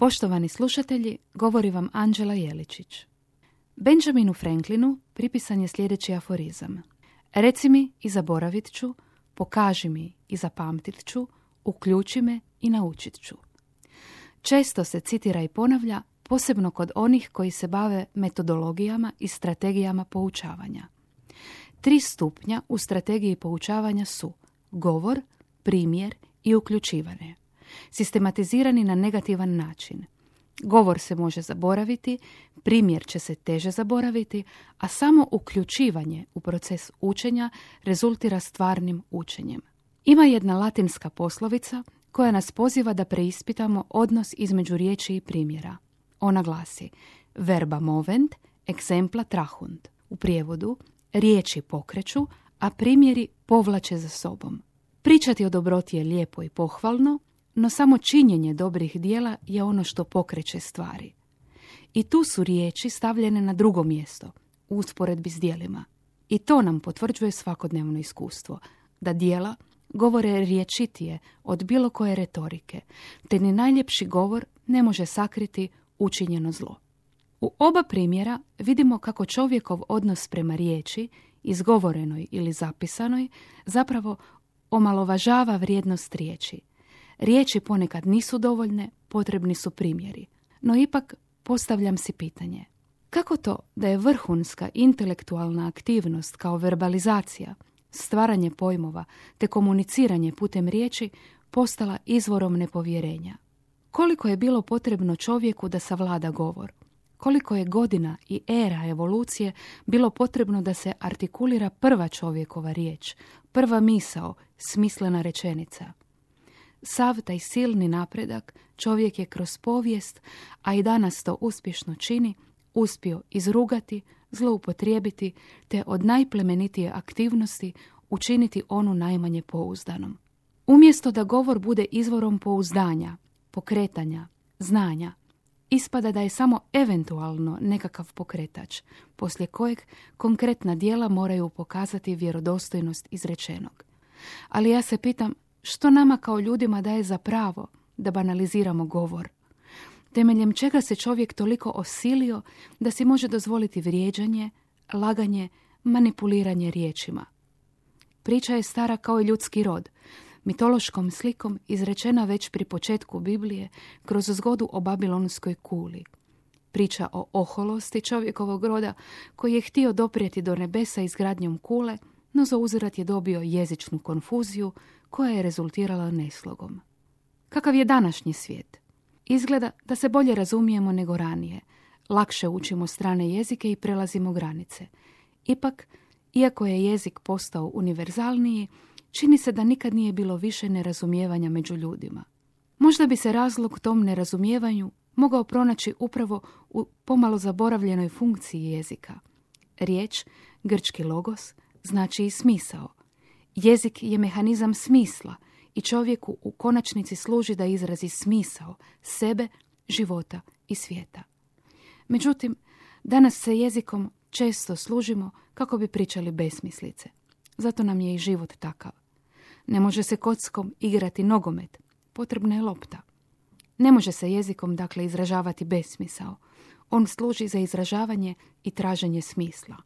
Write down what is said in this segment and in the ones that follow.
Poštovani slušatelji, govori vam Anđela Jeličić. Benjaminu Franklinu pripisan je sljedeći aforizam. Reci mi i zaboravit ću, pokaži mi i zapamtit ću, uključi me i naučit ću. Često se citira i ponavlja, posebno kod onih koji se bave metodologijama i strategijama poučavanja. Tri stupnja u strategiji poučavanja su govor, primjer i uključivanje sistematizirani na negativan način. Govor se može zaboraviti, primjer će se teže zaboraviti, a samo uključivanje u proces učenja rezultira stvarnim učenjem. Ima jedna latinska poslovica koja nas poziva da preispitamo odnos između riječi i primjera. Ona glasi verba movent, exempla trahunt. U prijevodu riječi pokreću, a primjeri povlače za sobom. Pričati o dobroti je lijepo i pohvalno, no samo činjenje dobrih dijela je ono što pokreće stvari. I tu su riječi stavljene na drugo mjesto, u usporedbi s dijelima. I to nam potvrđuje svakodnevno iskustvo, da dijela govore riječitije od bilo koje retorike, te ni najljepši govor ne može sakriti učinjeno zlo. U oba primjera vidimo kako čovjekov odnos prema riječi, izgovorenoj ili zapisanoj, zapravo omalovažava vrijednost riječi, Riječi ponekad nisu dovoljne, potrebni su primjeri. No ipak postavljam si pitanje. Kako to da je vrhunska intelektualna aktivnost kao verbalizacija, stvaranje pojmova te komuniciranje putem riječi postala izvorom nepovjerenja? Koliko je bilo potrebno čovjeku da savlada govor? Koliko je godina i era evolucije bilo potrebno da se artikulira prva čovjekova riječ, prva misao, smislena rečenica? Sav taj silni napredak čovjek je kroz povijest, a i danas to uspješno čini, uspio izrugati, zloupotrijebiti, te od najplemenitije aktivnosti učiniti onu najmanje pouzdanom. Umjesto da govor bude izvorom pouzdanja, pokretanja, znanja, ispada da je samo eventualno nekakav pokretač, poslije kojeg konkretna dijela moraju pokazati vjerodostojnost izrečenog. Ali ja se pitam što nama kao ljudima daje za pravo da banaliziramo govor? Temeljem čega se čovjek toliko osilio da si može dozvoliti vrijeđanje, laganje, manipuliranje riječima? Priča je stara kao i ljudski rod, mitološkom slikom izrečena već pri početku Biblije kroz zgodu o babilonskoj kuli. Priča o oholosti čovjekovog roda koji je htio doprijeti do nebesa izgradnjom kule, no za uzrat je dobio jezičnu konfuziju koja je rezultirala neslogom. Kakav je današnji svijet? Izgleda da se bolje razumijemo nego ranije. Lakše učimo strane jezike i prelazimo granice. Ipak, iako je jezik postao univerzalniji, čini se da nikad nije bilo više nerazumijevanja među ljudima. Možda bi se razlog tom nerazumijevanju mogao pronaći upravo u pomalo zaboravljenoj funkciji jezika. Riječ, grčki logos, znači i smisao, Jezik je mehanizam smisla i čovjeku u konačnici služi da izrazi smisao sebe, života i svijeta. Međutim, danas se jezikom često služimo kako bi pričali besmislice. Zato nam je i život takav. Ne može se kockom igrati nogomet, potrebna je lopta. Ne može se jezikom dakle izražavati besmisao. On služi za izražavanje i traženje smisla.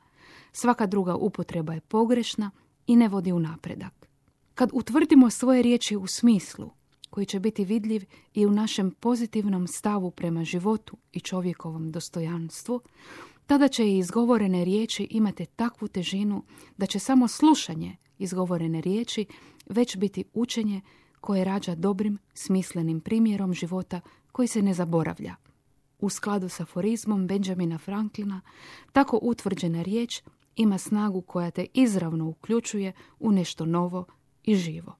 Svaka druga upotreba je pogrešna i ne vodi u napredak. Kad utvrdimo svoje riječi u smislu, koji će biti vidljiv i u našem pozitivnom stavu prema životu i čovjekovom dostojanstvu, tada će i izgovorene riječi imati takvu težinu da će samo slušanje izgovorene riječi već biti učenje koje rađa dobrim, smislenim primjerom života koji se ne zaboravlja. U skladu s aforizmom Benjamina Franklina, tako utvrđena riječ ima snagu koja te izravno uključuje u nešto novo i živo.